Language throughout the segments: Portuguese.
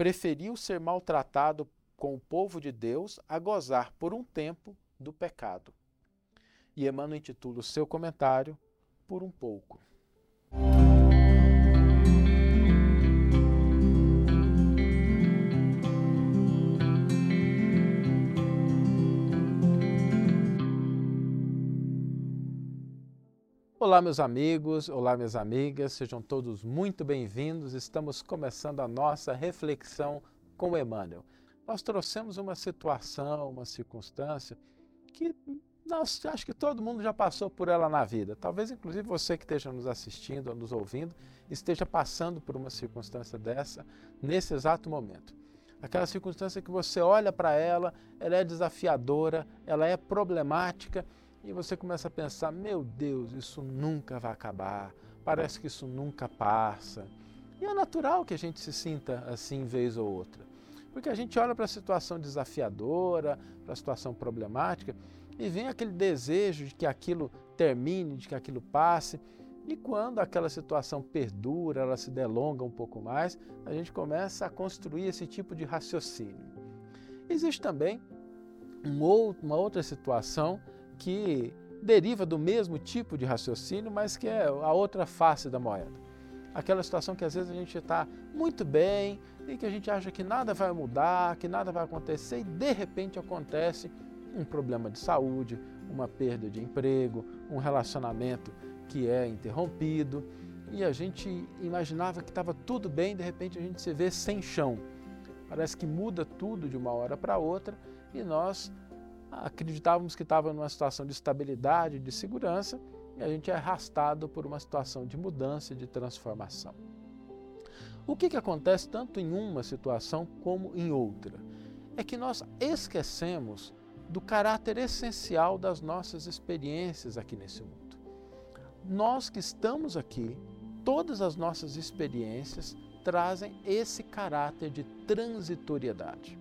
preferiu ser maltratado com o povo de Deus a gozar por um tempo do pecado. E Emmanuel intitula o seu comentário Por um pouco. Olá, meus amigos, olá, minhas amigas, sejam todos muito bem-vindos. Estamos começando a nossa reflexão com Emmanuel. Nós trouxemos uma situação, uma circunstância que nós, acho que todo mundo já passou por ela na vida. Talvez, inclusive, você que esteja nos assistindo ou nos ouvindo, esteja passando por uma circunstância dessa nesse exato momento. Aquela circunstância que você olha para ela, ela é desafiadora, ela é problemática e você começa a pensar: meu Deus, isso nunca vai acabar, parece que isso nunca passa. E é natural que a gente se sinta assim, vez ou outra. Porque a gente olha para a situação desafiadora, para a situação problemática, e vem aquele desejo de que aquilo termine, de que aquilo passe. E quando aquela situação perdura, ela se delonga um pouco mais, a gente começa a construir esse tipo de raciocínio. Existe também uma outra situação que deriva do mesmo tipo de raciocínio, mas que é a outra face da moeda. Aquela situação que às vezes a gente está muito bem e que a gente acha que nada vai mudar, que nada vai acontecer e de repente acontece um problema de saúde, uma perda de emprego, um relacionamento que é interrompido e a gente imaginava que estava tudo bem, de repente a gente se vê sem chão. Parece que muda tudo de uma hora para outra e nós acreditávamos que estava numa situação de estabilidade, de segurança, e a gente é arrastado por uma situação de mudança, de transformação. O que, que acontece tanto em uma situação como em outra? É que nós esquecemos do caráter essencial das nossas experiências aqui nesse mundo. Nós que estamos aqui, todas as nossas experiências trazem esse caráter de transitoriedade.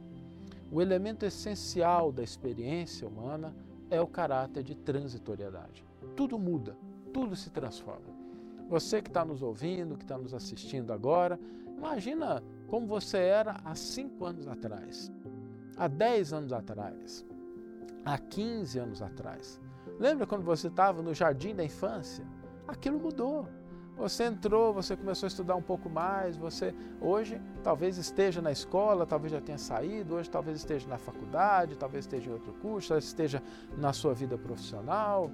O elemento essencial da experiência humana é o caráter de transitoriedade. Tudo muda, tudo se transforma. Você que está nos ouvindo, que está nos assistindo agora, imagina como você era há cinco anos atrás, há 10 anos atrás, há 15 anos atrás. Lembra quando você estava no jardim da infância? Aquilo mudou. Você entrou, você começou a estudar um pouco mais, você hoje talvez esteja na escola, talvez já tenha saído, hoje talvez esteja na faculdade, talvez esteja em outro curso, talvez esteja na sua vida profissional.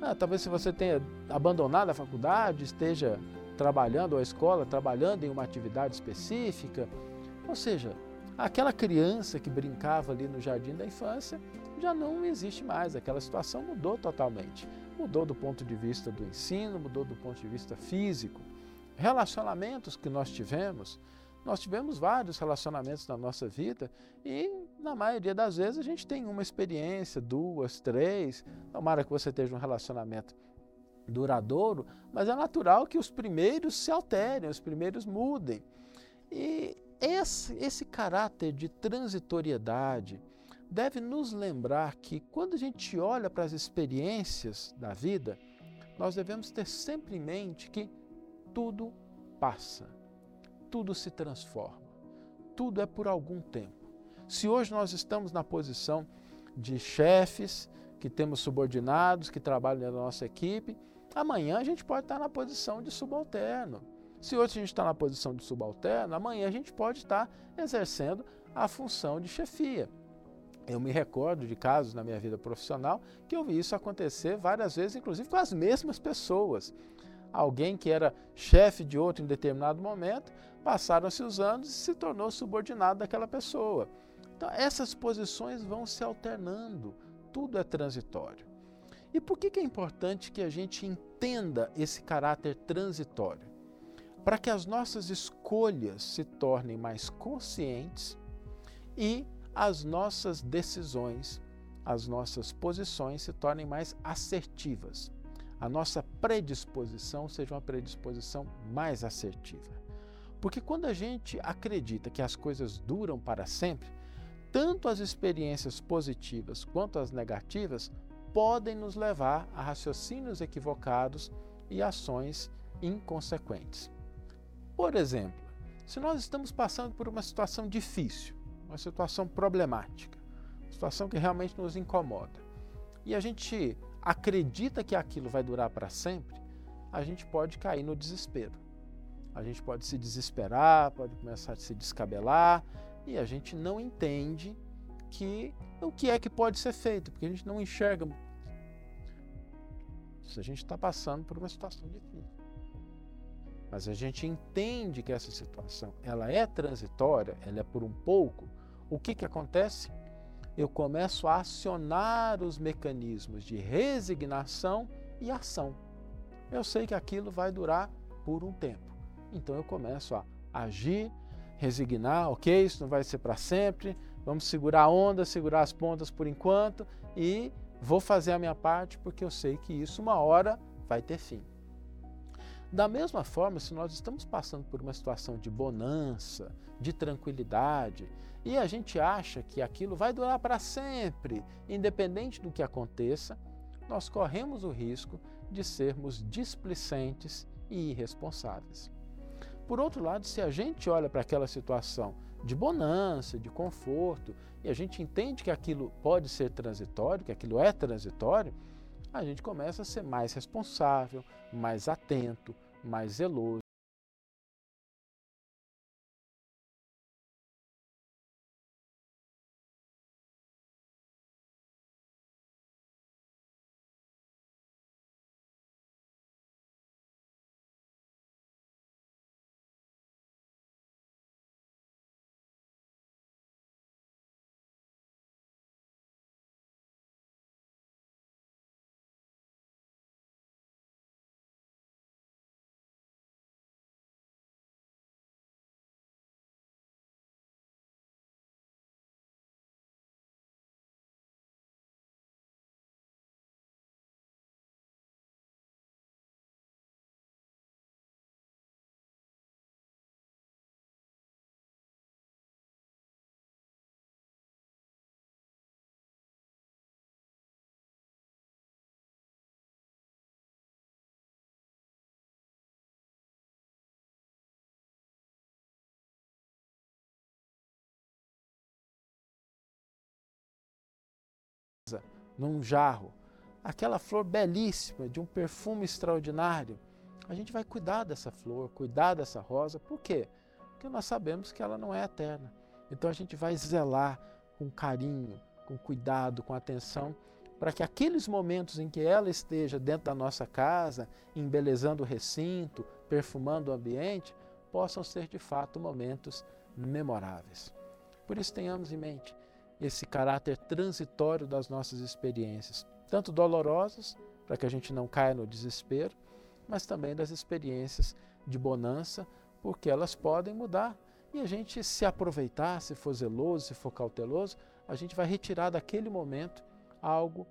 Ah, talvez se você tenha abandonado a faculdade, esteja trabalhando ou a escola, trabalhando em uma atividade específica. Ou seja, aquela criança que brincava ali no jardim da infância já não existe mais, aquela situação mudou totalmente. Mudou do ponto de vista do ensino, mudou do ponto de vista físico. Relacionamentos que nós tivemos, nós tivemos vários relacionamentos na nossa vida e, na maioria das vezes, a gente tem uma experiência, duas, três. Tomara que você esteja um relacionamento duradouro, mas é natural que os primeiros se alterem, os primeiros mudem. E esse, esse caráter de transitoriedade, deve nos lembrar que quando a gente olha para as experiências da vida, nós devemos ter sempre em mente que tudo passa, tudo se transforma, tudo é por algum tempo. Se hoje nós estamos na posição de chefes, que temos subordinados que trabalham na nossa equipe, amanhã a gente pode estar na posição de subalterno. Se hoje a gente está na posição de subalterno, amanhã a gente pode estar exercendo a função de chefia. Eu me recordo de casos na minha vida profissional que eu vi isso acontecer várias vezes, inclusive com as mesmas pessoas. Alguém que era chefe de outro em determinado momento, passaram-se os anos e se tornou subordinado daquela pessoa. Então, essas posições vão se alternando, tudo é transitório. E por que, é importante que a gente entenda esse caráter transitório? Para que as nossas escolhas se tornem mais conscientes e as nossas decisões, as nossas posições se tornem mais assertivas. A nossa predisposição seja uma predisposição mais assertiva. Porque quando a gente acredita que as coisas duram para sempre, tanto as experiências positivas quanto as negativas podem nos levar a raciocínios equivocados e ações inconsequentes. Por exemplo, Se nós estamos passando por uma situação difícil, uma situação problemática, uma situação que realmente nos incomoda, e a gente acredita que aquilo vai durar para sempre, a gente pode cair no desespero. A gente pode se desesperar, pode começar a se descabelar e a gente não entende que o que é que pode ser feito, porque a gente não enxerga se a gente está passando por uma situação difícil. Mas a gente entende que essa situação ela é transitória, ela é por um pouco. O que, que acontece? Eu começo a acionar os mecanismos de resignação e ação. Eu sei que aquilo vai durar por um tempo. Então eu começo a agir, resignar, ok, isso não vai ser para sempre, vamos segurar a onda, segurar as pontas por enquanto e vou fazer a minha parte porque eu sei que isso uma hora vai ter fim. Da mesma forma, se nós estamos passando por uma situação de bonança, de tranquilidade, e a gente acha que aquilo vai durar para sempre, independente do que aconteça, nós corremos o risco de sermos displicentes e irresponsáveis. Por outro lado, se a gente olha para aquela situação de bonança, de conforto, e a gente entende que aquilo pode ser transitório, que aquilo é transitório, a gente começa a ser mais responsável, mais atento, mais zeloso. Num jarro, aquela flor belíssima, de um perfume extraordinário, a gente vai cuidar dessa flor, cuidar dessa rosa. Por quê? Porque nós sabemos que ela não é eterna. Então a gente vai zelar com carinho, com cuidado, com atenção, para que aqueles momentos em que ela esteja dentro da nossa casa, embelezando o recinto, perfumando o ambiente, possam ser de fato momentos memoráveis. Por isso tenhamos em mente esse caráter transitório das nossas experiências, tanto dolorosas, para que a gente não caia no desespero, mas também das experiências de bonança, porque elas podem mudar. E a gente, se aproveitar, se for zeloso, se for cauteloso, a gente vai retirar daquele momento algo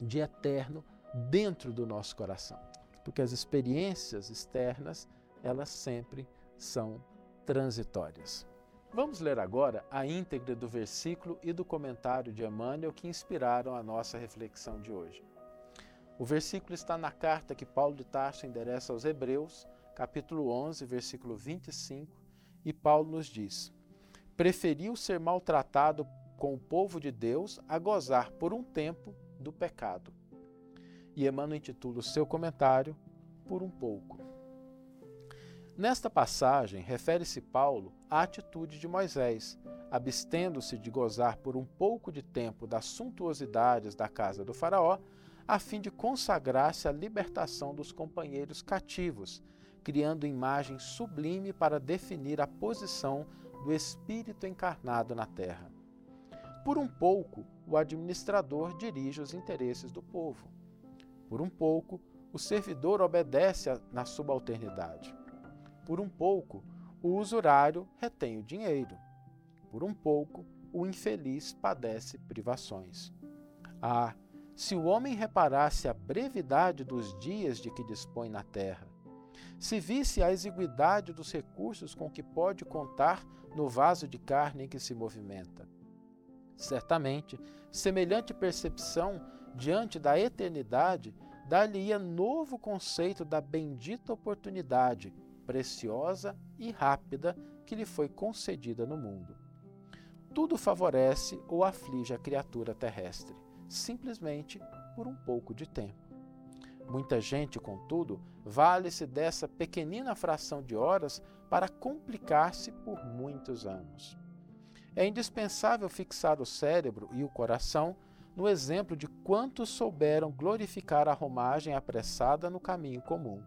de eterno dentro do nosso coração. Porque as experiências externas, elas sempre são transitórias. Vamos ler agora a íntegra do versículo e do comentário de Emmanuel que inspiraram a nossa reflexão de hoje. O versículo está na carta que Paulo de Tarso endereça aos Hebreus, capítulo 11, versículo 25, e Paulo nos diz: Preferiu ser maltratado com o povo de Deus a gozar por um tempo do pecado. E Emmanuel intitula o seu comentário Por um pouco. Nesta passagem, refere-se Paulo à atitude de Moisés, abstendo-se de gozar por um pouco de tempo das suntuosidades da casa do Faraó, a fim de consagrar-se à libertação dos companheiros cativos, criando imagem sublime para definir a posição do Espírito encarnado na terra. Por um pouco, o administrador dirige os interesses do povo. Por um pouco, o servidor obedece na subalternidade. Por um pouco, o usurário retém o dinheiro. Por um pouco, o infeliz padece privações. Ah, se o homem reparasse a brevidade dos dias de que dispõe na terra, se visse a exiguidade dos recursos com que pode contar no vaso de carne em que se movimenta. Certamente, semelhante percepção diante da eternidade dar-lhe-ia novo conceito da bendita oportunidade preciosa e rápida que lhe foi concedida no mundo. Tudo favorece ou aflige a criatura terrestre, simplesmente por um pouco de tempo. Muita gente, contudo, vale-se dessa pequenina fração de horas para complicar-se por muitos anos. É indispensável fixar o cérebro e o coração no exemplo de quantos souberam glorificar a romagem apressada no caminho comum.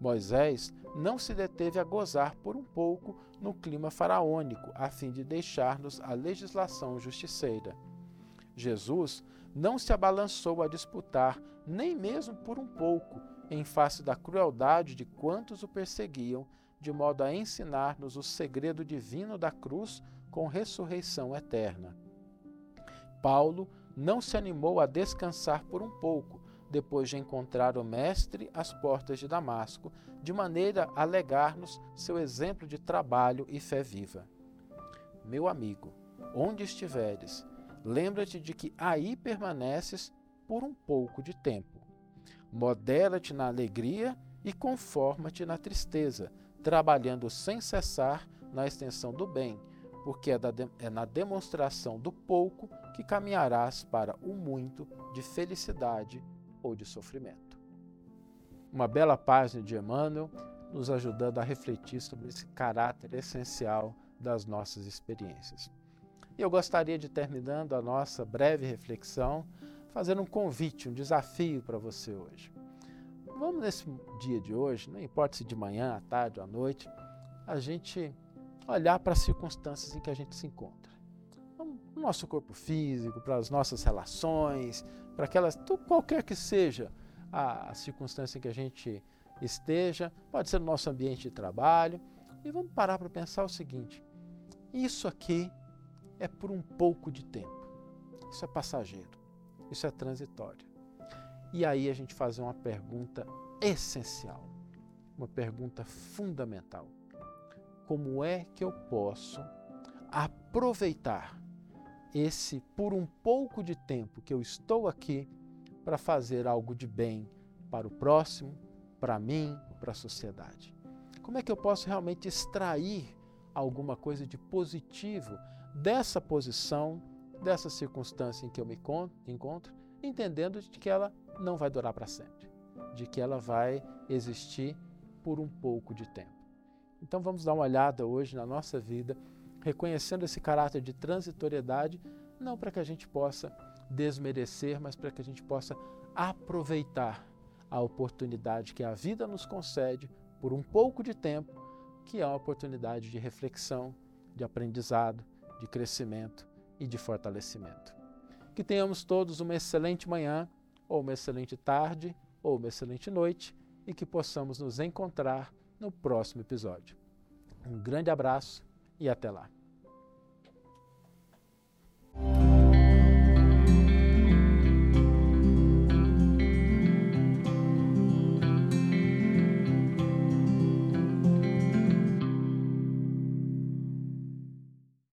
Moisés não se deteve a gozar por um pouco no clima faraônico, a fim de deixar-nos a legislação justiceira. Jesus não se abalançou a disputar, nem mesmo por um pouco, em face da crueldade de quantos o perseguiam, de modo a ensinar-nos o segredo divino da cruz com ressurreição eterna. Paulo não se animou a descansar por um pouco, depois de encontrar o Mestre às portas de Damasco, de maneira a legar-nos seu exemplo de trabalho e fé viva. Meu amigo, onde estiveres, lembra-te de que aí permaneces por um pouco de tempo. Modera-te na alegria e conforma-te na tristeza, trabalhando sem cessar na extensão do bem, porque é, é na demonstração do pouco que caminharás para o muito de felicidade ou de sofrimento. Uma bela página de Emmanuel nos ajudando a refletir sobre esse caráter essencial das nossas experiências. E eu gostaria de terminando a nossa breve reflexão, fazendo um convite, um desafio para você hoje. Vamos nesse dia de hoje, não importa se de manhã, à tarde ou à noite, a gente olhar para as circunstâncias em que a gente se encontra. O nosso corpo físico, para as nossas relações, para aquelas, qualquer que seja a, a circunstância em que a gente esteja, pode ser no nosso ambiente de trabalho, e vamos parar para pensar o seguinte: isso aqui é por um pouco de tempo, isso é passageiro, isso é transitório. E aí a gente fazer uma pergunta essencial, uma pergunta fundamental. Como é que eu posso aproveitar esse por um pouco de tempo que eu estou aqui para fazer algo de bem para o próximo, para mim, para a sociedade. Como é que eu posso realmente extrair alguma coisa de positivo dessa posição, dessa circunstância em que eu me encontro, entendendo de que ela não vai durar para sempre, de que ela vai existir por um pouco de tempo. Então vamos dar uma olhada hoje na nossa vida, reconhecendo esse caráter de transitoriedade, não para que a gente possa desmerecer, mas para que a gente possa aproveitar a oportunidade que a vida nos concede por um pouco de tempo, que é uma oportunidade de reflexão, de aprendizado, de crescimento e de fortalecimento. Que tenhamos todos uma excelente manhã, ou uma excelente tarde, ou uma excelente noite e que possamos nos encontrar no próximo episódio. Um grande abraço e até lá.